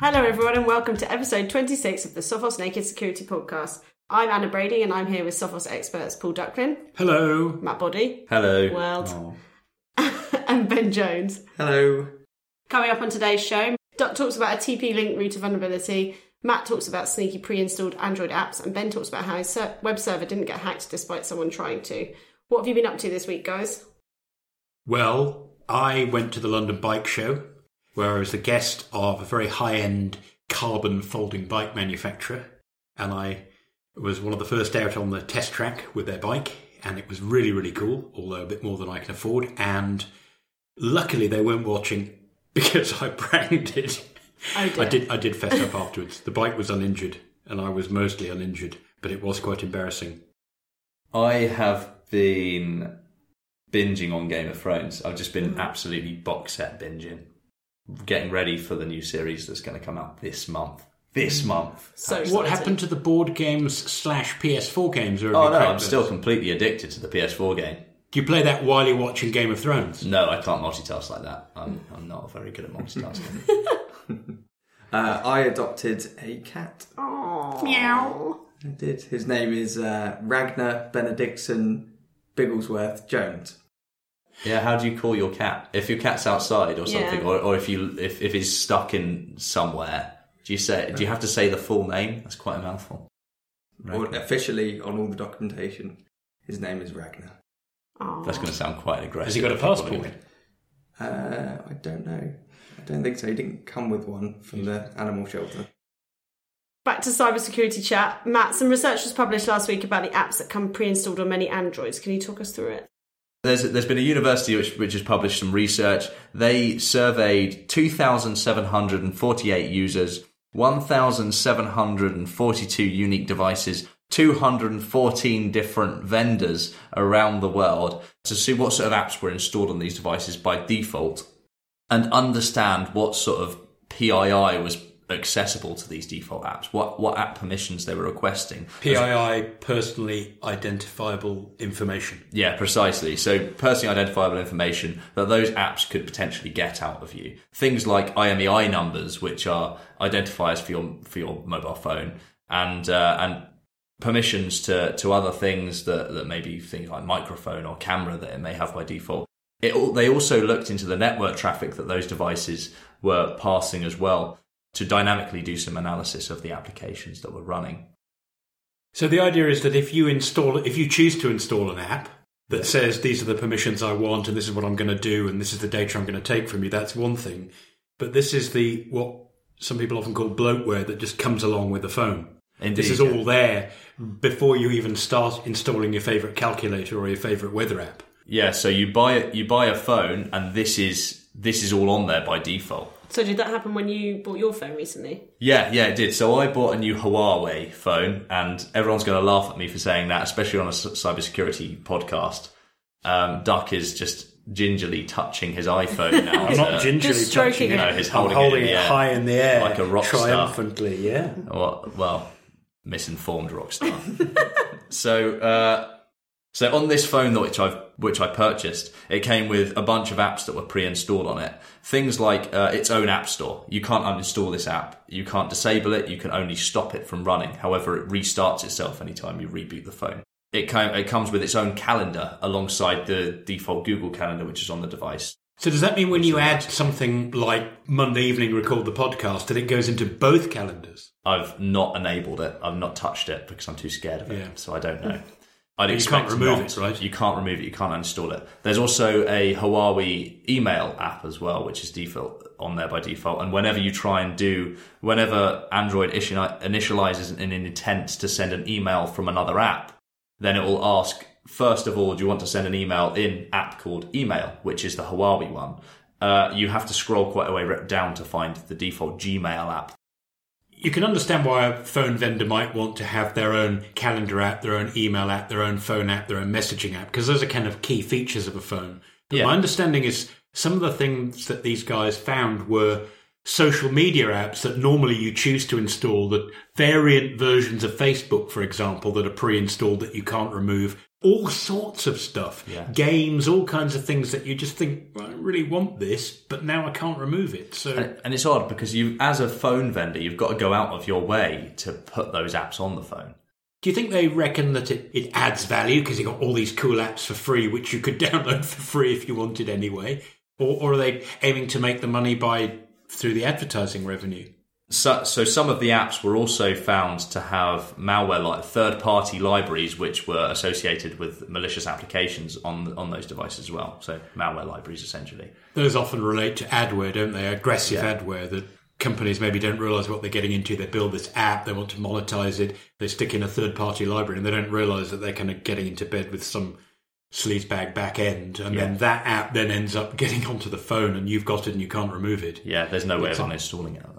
Hello, everyone, and welcome to episode 26 of the Sophos Naked Security Podcast. I'm Anna Brading, and I'm here with Sophos experts Paul Ducklin, Hello. Matt Boddy, Hello. World, and Ben Jones. Hello. Coming up on today's show, Duck talks about a TP link router vulnerability, Matt talks about sneaky pre installed Android apps, and Ben talks about how his ser- web server didn't get hacked despite someone trying to. What have you been up to this week, guys? Well, I went to the London Bike Show where I was the guest of a very high end carbon folding bike manufacturer. And I was one of the first out on the test track with their bike. And it was really, really cool, although a bit more than I can afford. And luckily, they weren't watching because I pranked it. Oh. I did. I did fess up afterwards. The bike was uninjured, and I was mostly uninjured, but it was quite embarrassing. I have been binging on Game of Thrones. I've just been absolutely box set binging, getting ready for the new series that's going to come out this month. This month. So What excited. happened to the board games slash PS4 games? Or Oh no, cracked I'm still completely addicted to the PS4 game. Do you play that while you're watching Game of Thrones? No, I can't multitask like that. I'm, I'm not very good at multitasking. Uh, I adopted a cat. Oh, Meow. I did. His name is uh, Ragnar Benedictson Bigglesworth Jones. Yeah, how do you call your cat? If your cat's outside or something, Yeah. or, or if you if, if he's stuck in somewhere, do you say do you have to say the full name? That's quite a mouthful. Or officially on all the documentation, his name is Ragnar. Aw. That's going to sound quite aggressive. Has he got a if you're calling passport? Uh, I don't know. I don't think so. He didn't come with one from the animal shelter. Back to cybersecurity chat. Matt, some research was published last week about the apps that come pre installed on many Androids. Can you talk us through it? There's, there's been a university which, which has published some research. They surveyed 2,748 users, 1,742 unique devices, 214 different vendors around the world to see what sort of apps were installed on these devices by default and understand what sort of PII was accessible to these default apps, what, what app permissions they were requesting. PII, personally identifiable information. Yeah, precisely. So personally identifiable information that those apps could potentially get out of you. Things like IMEI numbers, which are identifiers for your for your mobile phone, and uh, and permissions to to other things that that maybe things like microphone or camera that it may have by default. It, they also looked into the network traffic that those devices were passing as well to dynamically do some analysis of the applications that we're running. So the idea is that if you install, if you choose to install an app that says these are the permissions I want and this is what I'm going to do and this is the data I'm going to take from you, that's one thing. But this is the what some people often call bloatware that just comes along with the phone. Indeed, this is yeah. all there before you even start installing your favorite calculator or your favorite weather app. Yeah, so you buy you buy a phone, and this is this is all on there by default. So, did that happen when you bought your phone recently? Yeah, yeah, it did. So I bought a new Huawei phone, and everyone's going to laugh at me for saying that, especially on a c- cybersecurity podcast. Um, Duck is just gingerly touching his iPhone now. I'm not gingerly Just stroking touching it. it. No, he's I'm holding it holding in it, high in the air, Like a rock star. triumphantly. Yeah. Well, well, misinformed rock star. so, uh, so on this phone that which I've which I purchased, it came with a bunch of apps that were pre-installed on it. Things like uh, its own app store. You can't uninstall this app. You can't disable it. You can only stop it from running. However, it restarts itself anytime you reboot the phone. It, came, it comes with its own calendar alongside the default Google Calendar, which is on the device. So does that mean when you add something like Monday evening record the podcast that it goes into both calendars? I've not enabled it. I've not touched it because I'm too scared of it. Yeah. So I don't know. I'd you can't remove not. it, right? You can't remove it. You can't uninstall it. There's also a Huawei email app as well, which is default on there by default. And whenever you try and do, whenever Android initializes an intent to send an email from another app, then it will ask first of all, do you want to send an email in app called email, which is the Huawei one? Uh, you have to scroll quite a way down to find the default Gmail app You can understand why a phone vendor might want to have their own calendar app, their own email app, their own phone app, their own messaging app, because those are kind of key features of a phone. But Yeah. my understanding is some of the things that these guys found were social media apps that normally you choose to install that variant versions of Facebook, for example, that are pre-installed that you can't remove all sorts of stuff, Yeah. games, all kinds of things that you just think, well, I really want this, but now I can't remove it. So And, and it's odd because you, as a phone vendor, you've got to go out of your way to put those apps on the phone. Do you think they reckon that it, it adds value because you got all these cool apps for free, which you could download for free if you wanted anyway? Or, or are they aiming to make the money by through the advertising revenue? So, so some of the apps were also found to have malware, like third-party libraries, which were associated with malicious applications on on those devices as well. So malware libraries, essentially. Those often relate to adware, don't they? Aggressive Yeah. adware that companies maybe don't realize what they're getting into. They build this app, they want to monetize it, they stick in a third party library, and they don't realize that they're kind of getting into bed with some sleazebag back end. And Yeah. then that app then ends up getting onto the phone, and you've got it and you can't remove it. Yeah, there's no way of It's a- uninstalling it at that point.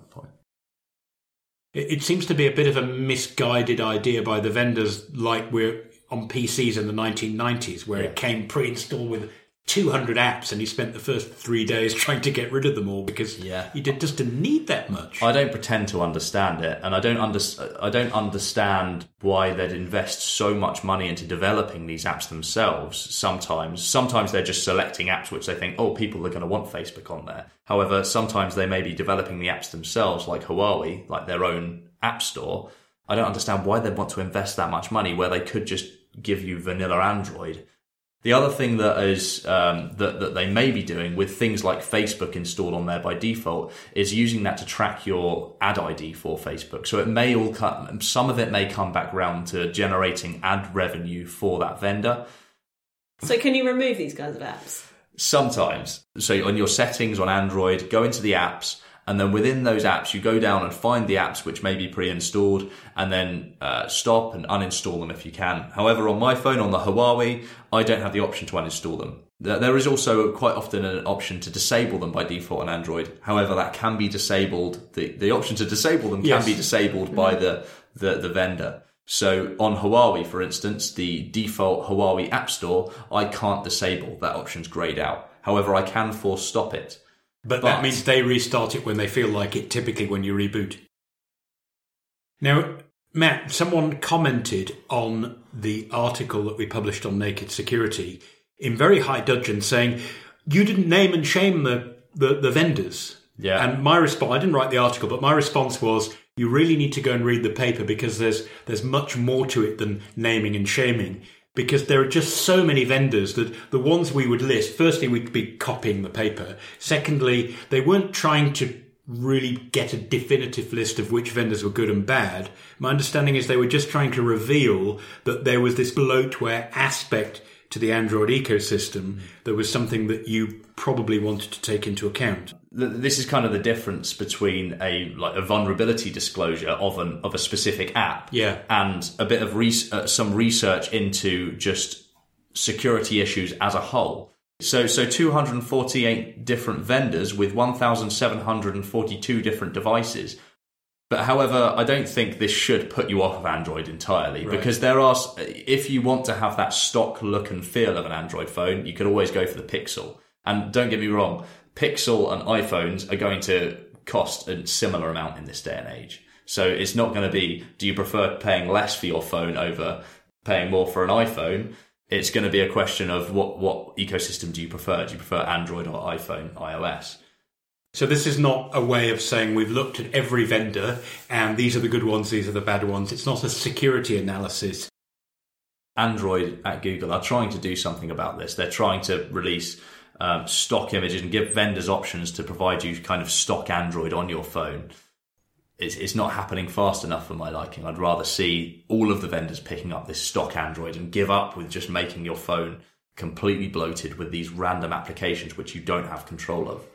It, seems to be a bit of a misguided idea by the vendors, like we're on PCs in the 1990s, where Yeah. it came pre installed with 200 apps, and he spent the first three days trying to get rid of them all because Yeah. you did, just didn't need that much. I don't pretend to understand it, and I don't under, I don't understand why they'd invest so much money into developing these apps themselves. Sometimes, sometimes they're just selecting apps which they think, oh, people are going to want Facebook on there. However, sometimes they may be developing the apps themselves, like Huawei, like their own app store. I don't understand why they'd want to invest that much money where they could just give you vanilla Android. The other thing that is um, that that they may be doing with things like Facebook installed on there by default is using that to track your ad ID for Facebook. So it may all come, some of it may come back round to generating ad revenue for that vendor. So can you remove these kinds of apps? Sometimes, so on your settings on Android, go into the apps, and then within those apps, you go down and find the apps which may be pre-installed, and then uh, stop and uninstall them if you can. However, on my phone, on the Huawei, I don't have the option to uninstall them. There is also quite often an option to disable them by default on Android. However, that can be disabled. The, the option to disable them Yes. can be disabled by the, the, the vendor. So on Huawei, for instance, the default Huawei App Store, I can't disable. That option's grayed out. However, I can force stop it. But, that means they restart it when they feel like it, typically when you reboot. Now, Matt, someone commented on the article that we published on Naked Security in very high dudgeon saying, you didn't name and shame the, the, the vendors. Yeah. And my response, I didn't write the article, but my response was, you really need to go and read the paper because there's there's much more to it than naming and shaming. Because there are just so many vendors that the ones we would list, firstly, we'd be copying the paper. Secondly, they weren't trying to really get a definitive list of which vendors were good and bad. My understanding is they were just trying to reveal that there was this bloatware aspect to the Android ecosystem that was something that you probably wanted to take into account. Th- This is kind of the difference between a like a vulnerability disclosure of an of a specific app, Yeah. and a bit of res- uh, some research into just security issues as a whole. So, so 248 different vendors with 1,742 different devices. But however, I don't think this should put you off of Android entirely because there are, if you want to have that stock look and feel of an Android phone, you could always go for the Pixel. And don't get me wrong, Pixel and iPhones are going to cost a similar amount in this day and age. So it's not going to be, do you prefer paying less for your phone over paying more for an iPhone? It's going to be a question of what, what ecosystem do you prefer? Do you prefer Android or iPhone, iOS? So this is not a way of saying we've looked at every vendor and these are the good ones, these are the bad ones. It's not a security analysis. Android at Google are trying to do something about this. They're trying to release um, stock images and give vendors options to provide you kind of stock Android on your phone. It's, it's not happening fast enough for my liking. I'd rather see all of the vendors picking up this stock Android and give up with just making your phone completely bloated with these random applications which you don't have control of.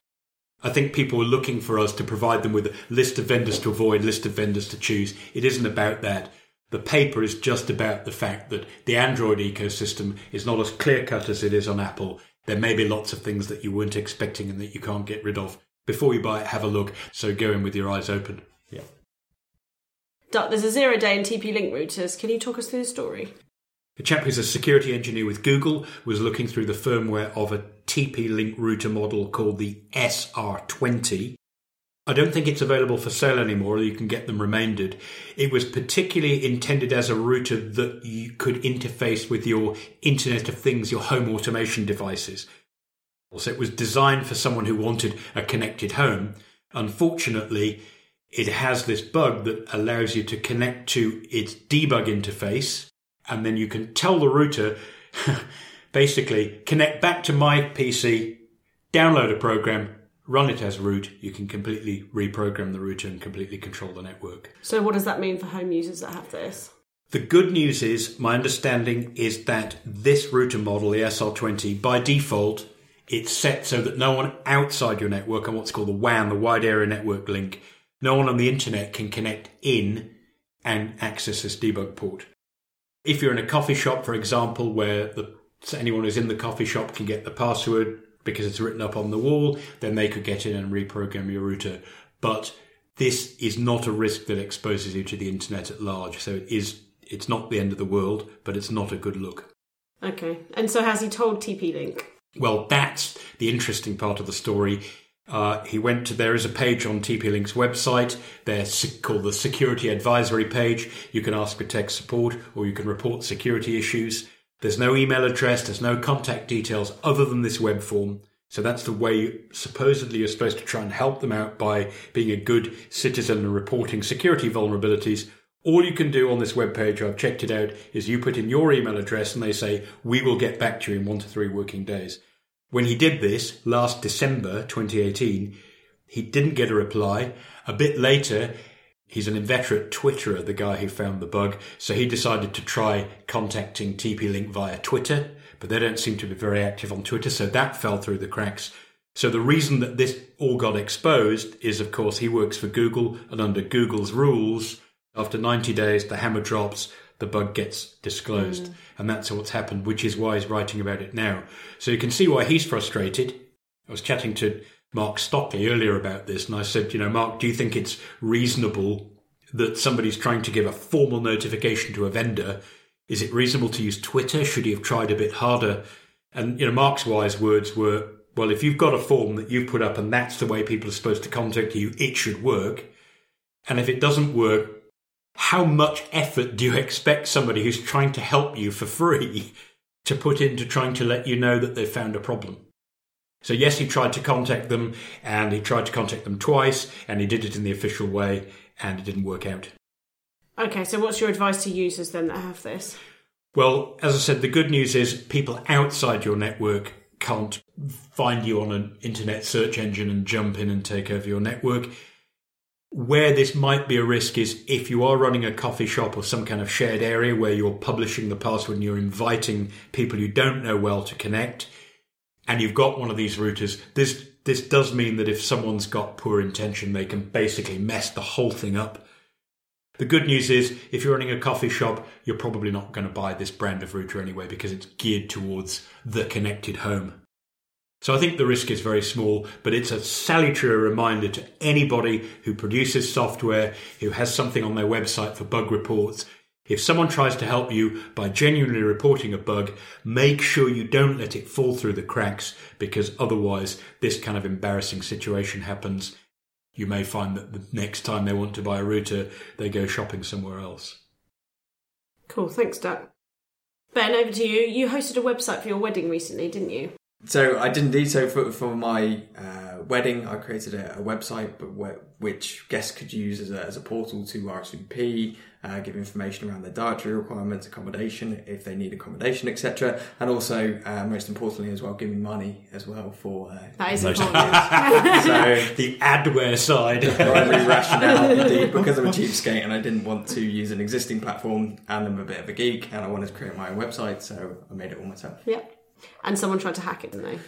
I think people are looking for us to provide them with a list of vendors to avoid, list of vendors to choose. It isn't about that. The paper is just about the fact that the Android ecosystem is not as clear cut as it is on Apple. There may be lots of things that you weren't expecting and that you can't get rid of. Before you buy it, have a look. So go in with your eyes open. Yeah. Duck, there's a zero day in TP Link routers. Can you talk us through the story? A chap who's a security engineer with Google was looking through the firmware of a TP Link router model called the SR20. I don't think it's available for sale anymore, you can get them remaindered. It was particularly intended as a router that you could interface with your Internet of Things, your home automation devices. So it was designed for someone who wanted a connected home. Unfortunately, it has this bug that allows you to connect to its debug interface, and then you can tell the router basically connect back to my PC, download a program, run it as root. You can completely reprogram the router and completely control the network. So, what does that mean for home users that have this? The good news is, my understanding is that this router model, the SR20, by default, it's set so that no one outside your network on what's called the WAN, the wide area network link, no one on the internet can connect in and access this debug port. If you're in a coffee shop, for example, where the, anyone who's in the coffee shop can get the password because it's written up on the wall, then they could get in and reprogram your router. But this is not a risk that exposes you to the internet at large. So it is it's not the end of the world, but it's not a good look. Okay. And so has he told TP Link? Well, that's the interesting part of the story. Uh, he went to there is a page on TP-Link's website. They're called the Security Advisory page. You can ask for tech support, or you can report security issues. There's no email address. There's no contact details other than this web form. So that's the way supposedly you're supposed to try and help them out by being a good citizen and reporting security vulnerabilities. All you can do on this web page, I've checked it out, is you put in your email address and they say, we will get back to you in one to three working days. When he did this last December 2018, he didn't get a reply. A bit later, he's an inveterate Twitterer, the guy who found the bug, so he decided to try contacting TP Link via Twitter, but they don't seem to be very active on Twitter, so that fell through the cracks. So the reason that this all got exposed is, of course, he works for Google, and under Google's rules, after 90 days, the hammer drops, the bug gets disclosed. Mm. And that's what's happened, which is why he's writing about it now. So you can see why he's frustrated. I was chatting to Mark Stockley earlier about this, and I said, you know, Mark, do you think it's reasonable that somebody's trying to give a formal notification to a vendor? Is it reasonable to use Twitter? Should he have tried a bit harder? And, you know, Mark's wise words were, well, if you've got a form that you've put up and that's the way people are supposed to contact you, it should work. And if it doesn't work, how much effort do you expect somebody who's trying to help you for free to put into trying to let you know that they've found a problem? So, yes, he tried to contact them and he tried to contact them twice and he did it in the official way and it didn't work out. Okay, so what's your advice to users then that have this? Well, as I said, the good news is people outside your network can't find you on an internet search engine and jump in and take over your network. Where this might be a risk is if you are running a coffee shop or some kind of shared area where you're publishing the password and you're inviting people you don't know well to connect, and you've got one of these routers, this this does mean that if someone's got poor intention, they can basically mess the whole thing up. The good news is, if you're running a coffee shop, you're probably not going to buy this brand of router anyway because it's geared towards the connected home. So I think the risk is very small, but it's a salutary reminder to anybody who produces software, who has something on their website for bug reports. If someone tries to help you by genuinely reporting a bug, make sure you don't let it fall through the cracks because otherwise this kind of embarrassing situation happens. You may find that the next time they want to buy a router, they go shopping somewhere else. Cool, thanks, Duck. Ben, over to you. You hosted a website for your wedding recently, didn't you? So I didn't do So for, for my uh, wedding, I created a, a website, but where, which guests could use as a, as a portal to RSVP, uh, give information around their dietary requirements, accommodation if they need accommodation, etc. And also, uh, most importantly, as well, giving money as well for uh, that is important. so the adware side, primary rationale, indeed, because I'm a cheapskate and I didn't want to use an existing platform, and I'm a bit of a geek, and I wanted to create my own website, so I made it all myself. Yeah. And someone tried to hack it, didn't they?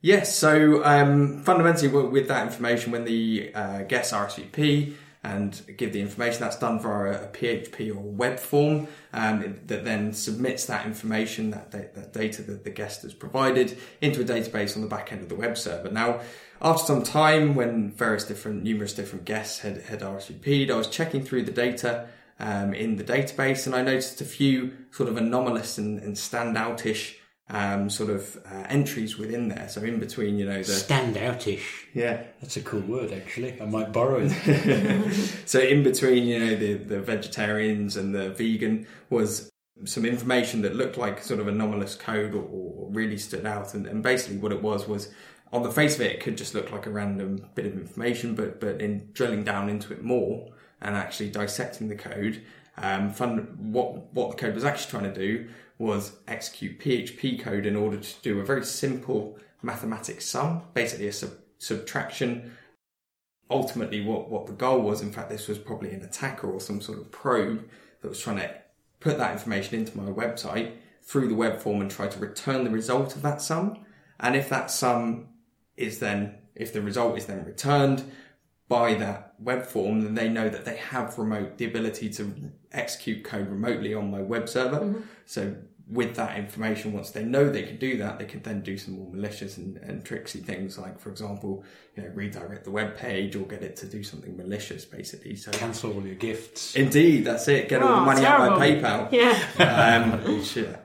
Yes. So um, fundamentally, with that information, when the uh, guests RSVP and give the information, that's done via a PHP or web form um, that then submits that information, that, that data that the guest has provided, into a database on the back end of the web server. Now, after some time, when various different, numerous different guests had, had RSVP'd, I was checking through the data um, in the database and I noticed a few sort of anomalous and, and standoutish um, sort of uh, entries within there. So in between, you know, the Standoutish. yeah. That's a cool word, actually. I might borrow it. So in between, you know, the the vegetarians and the vegan was some information that looked like sort of anomalous code or, or really stood out. And, and basically, what it was was on the face of it, it could just look like a random bit of information, but but in drilling down into it more and actually dissecting the code, um, fun, what what the code was actually trying to do was execute PHP code in order to do a very simple mathematics sum, basically a sub- subtraction ultimately what, what the goal was, in fact, this was probably an attacker or some sort of probe that was trying to put that information into my website through the web form and try to return the result of that sum. And if that sum is then, if the result is then returned by that web form, then they know that they have remote, the ability to execute code remotely on my web server. So with that information, once they know they can do that, they can then do some more malicious and, and tricksy things, like, for example, you know, redirect the web page or get it to do something malicious, basically. So, Cancel all your gifts. indeed, that's it. Get all the Oh, money out by terrible. PayPal. Yeah. Um, which, yeah.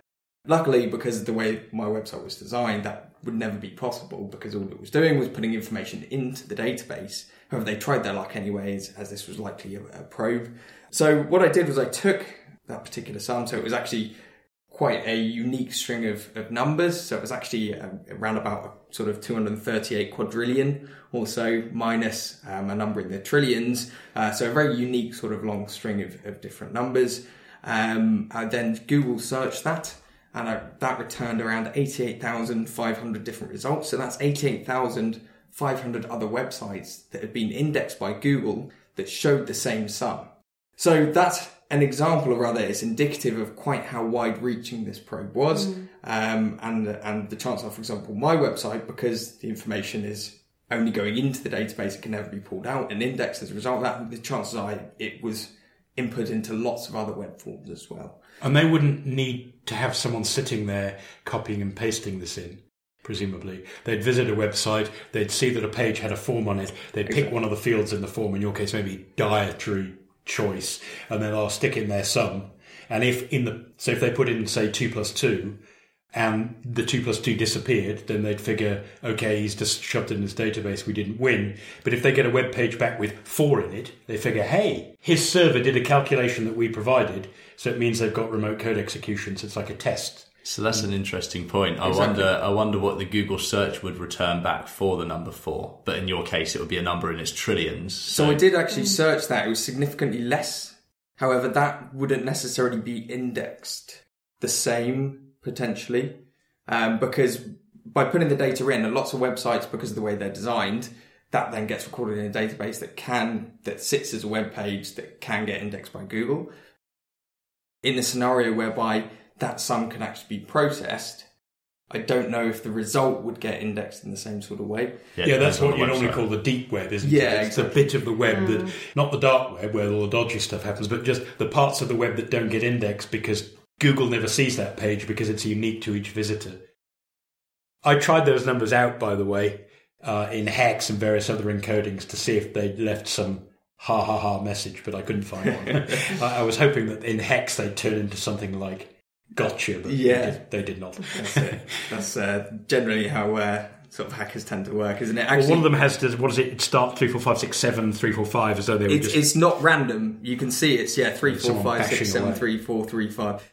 Luckily, because of the way my website was designed, that would never be possible because all it was doing was putting information into the database. However, they tried their luck anyways, as this was likely a, a probe. So what I did was I took that particular sum. So it was actually quite a unique string of, of numbers. So it was actually um, around about sort of 238 quadrillion or so minus um, a number in the trillions. Uh, so a very unique sort of long string of, of different numbers. Um, I then Google searched that and I, that returned around 88,500 different results. So that's 88,500 other websites that had been indexed by Google that showed the same sum. So that's an example, or rather, it's indicative of quite how wide-reaching this probe was, um, and and the chance of, for example, my website, because the information is only going into the database, it can never be pulled out and indexed as a result of that. The chances are it was input into lots of other web forms as well. And they wouldn't need to have someone sitting there copying and pasting this in, presumably. They'd visit a website, they'd see that a page had a form on it, they'd pick one of the fields in the form, in your case, maybe dietary choice, and then they'll stick in their sum. And if in the, so if they put in, say, 2 plus 2, and the 2 plus 2 disappeared, then they'd figure, okay, he's just shoved in his database, we didn't win. But if they get a web page back with 4 in it, they figure, hey, his server did a calculation that we provided, so it means they've got remote code execution, so it's like a test. So that's an interesting point. I Exactly. wonder. I wonder what the Google search would return back for the number four. But in your case, it would be a number in its trillions. So I did actually search that. It was significantly less. However, that wouldn't necessarily be indexed the same potentially, um, because by putting the data in, and lots of websites, because of the way they're designed, that then gets recorded in a database that can that sits as a web page that can get indexed by Google. In the scenario whereby that sum can actually be processed, I don't know if the result would get indexed in the same sort of way. Yeah, it that's what you normally call the deep web, isn't Yeah, it? Yeah, it's the exactly. bit of the web that, not the dark web where all the dodgy stuff happens, but just the parts of the web that don't get indexed because Google never sees that page because it's unique to each visitor. I tried those numbers out, by the way, uh, in hex and various other encodings to see if they'd left some ha ha ha message, but I couldn't find one. I, I was hoping that in hex they'd turn into something like gotcha, but Yeah. they, did, they did not. That's it. That's uh, generally how uh, sort of hackers tend to work, isn't it? Well, one of them has to, what is it? Starts 3, 4, 5, 6, 7, 3, 4, 5, as though they were it's, just. it's not random. You can see it's yeah three, four, five, six, seven, away. three, four, three, five.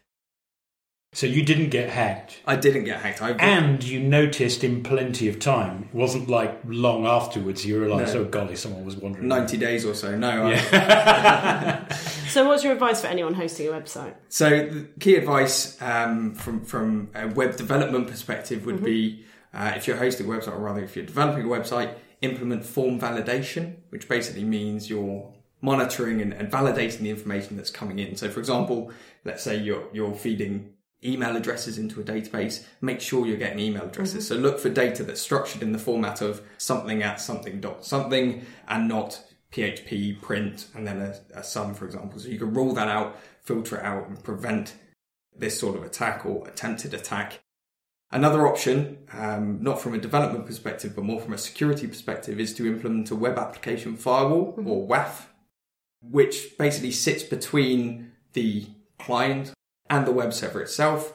So you didn't get hacked. I didn't get hacked. I And you noticed in plenty of time. It wasn't like long afterwards you realised, No. oh golly, someone was wondering. ninety days or so. No. I- So, what's your advice for anyone hosting a website? So the key advice um, from from a web development perspective would be uh, if you're hosting a website, or rather if you're developing a website, implement form validation, which basically means you're monitoring and, and validating the information that's coming in. So, for example, let's say you're you're feeding email addresses into a database. Make sure you're getting email addresses. So look for data that's structured in the format of something at something dot something, and not PHP print and then a, a sum, for example. So you can rule that out, filter it out, and prevent this sort of attack or attempted attack. Another option, um, not from a development perspective, but more from a security perspective, is to implement a web application firewall or WAF, which basically sits between the client and the web server itself.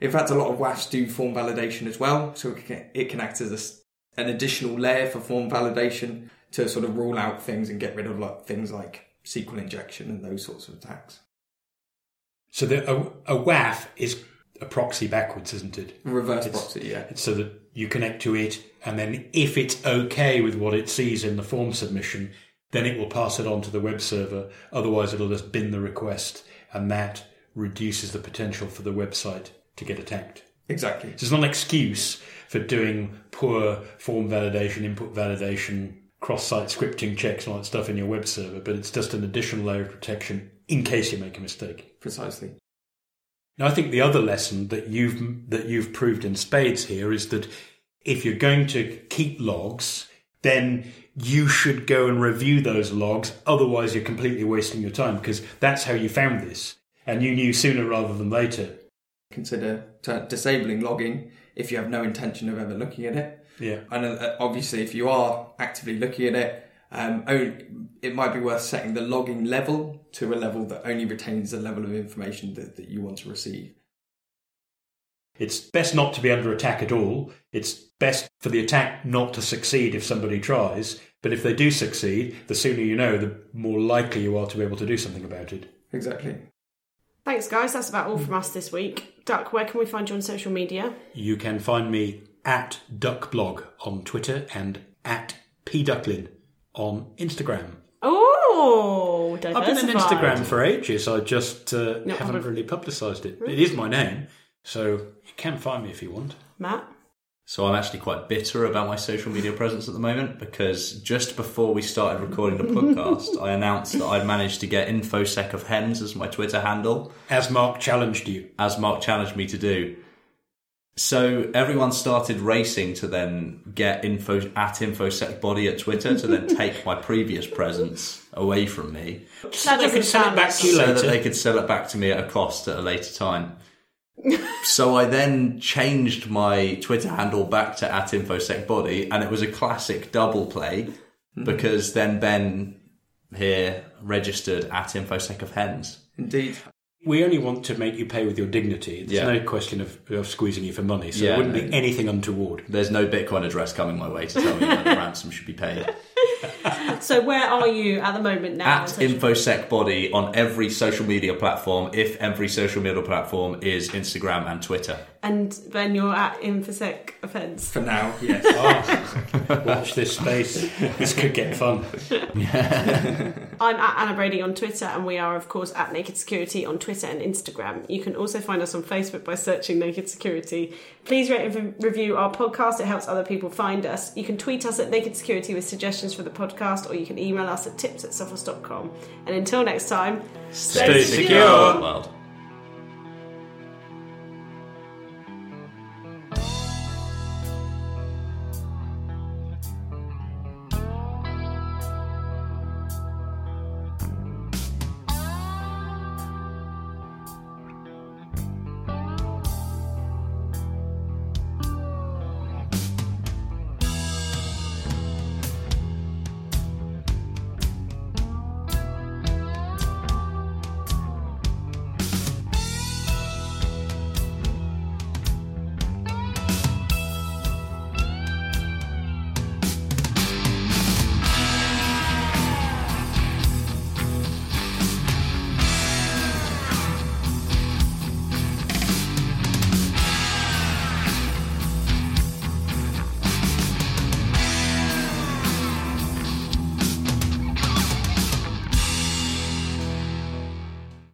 In fact, a lot of WAFs do form validation as well, so it can, it can act as a an additional layer for form validation to sort of rule out things and get rid of like things like SQL injection and those sorts of attacks. So the, a, a WAF is a proxy backwards, isn't it? Reverse It's- proxy, yeah. So that you connect to it, and then if it's okay with what it sees in the form submission, then it will pass it on to the web server. Otherwise, it'll just bin the request, and that reduces the potential for the website to get attacked. Exactly. So it's not an excuse for doing poor form validation, input validation, cross-site scripting checks, and all that stuff in your web server, but it's just an additional layer of protection in case you make a mistake. Precisely. Now, I think the other lesson that you've that you've proved in spades here is that if you're going to keep logs, then you should go and review those logs. Otherwise, you're completely wasting your time because that's how you found this, and you knew sooner rather than later. Consider t- disabling logging if you have no intention of ever looking at it. Yeah. And uh, obviously, if you are actively looking at it, um, only, it might be worth setting the logging level to a level that only retains the level of information that, that you want to receive. It's best not to be under attack at all. It's best for the attack not to succeed if somebody tries. But if they do succeed, the sooner you know, the more likely you are to be able to do something about it. Exactly. Thanks, guys. That's about all from us this week. Duck, where can we find you on social media? You can find me at DuckBlog on Twitter and at pducklin on Instagram. Oh, I've been on. Instagram for ages. I just uh, haven't really publicised it. It is my name, so you can find me if you want. Matt. So I'm actually quite bitter about my social media presence at the moment because just before we started recording the podcast, I announced that I'd managed to get infosec offence as my Twitter handle, As Mark challenged you. as Mark challenged me to do. So everyone started racing to then get info at infosec Boddy at Twitter to then take my previous presence away from me, That They doesn't can send it back to you so later. that they could sell it back to me at a cost at a later time. So I then changed my Twitter handle back to at infosec Boddy, and it was a classic double play hmm. because then Ben here registered at infosec offence. Indeed. We only want to make you pay with your dignity. There's Yeah. no question of, of squeezing you for money, so Yeah, there wouldn't no. be anything untoward. There's no Bitcoin address coming my way to tell me that the ransom should be paid. So where are you at the moment now? At infosec Boddy on every social media platform, if every social media platform is Instagram and Twitter. And then you're at infosec offence. For now, yes. Ah, watch this space. This could get fun. I'm at Anna Brading on Twitter, and we are, of course, at Naked Security on Twitter and Instagram. You can also find us on Facebook by searching Naked Security. Please rate and review our podcast, it helps other people find us. You can tweet us at Naked Security with suggestions for the podcast, or you can email us at tips at sophos.com. And until next time, Stay secure. World.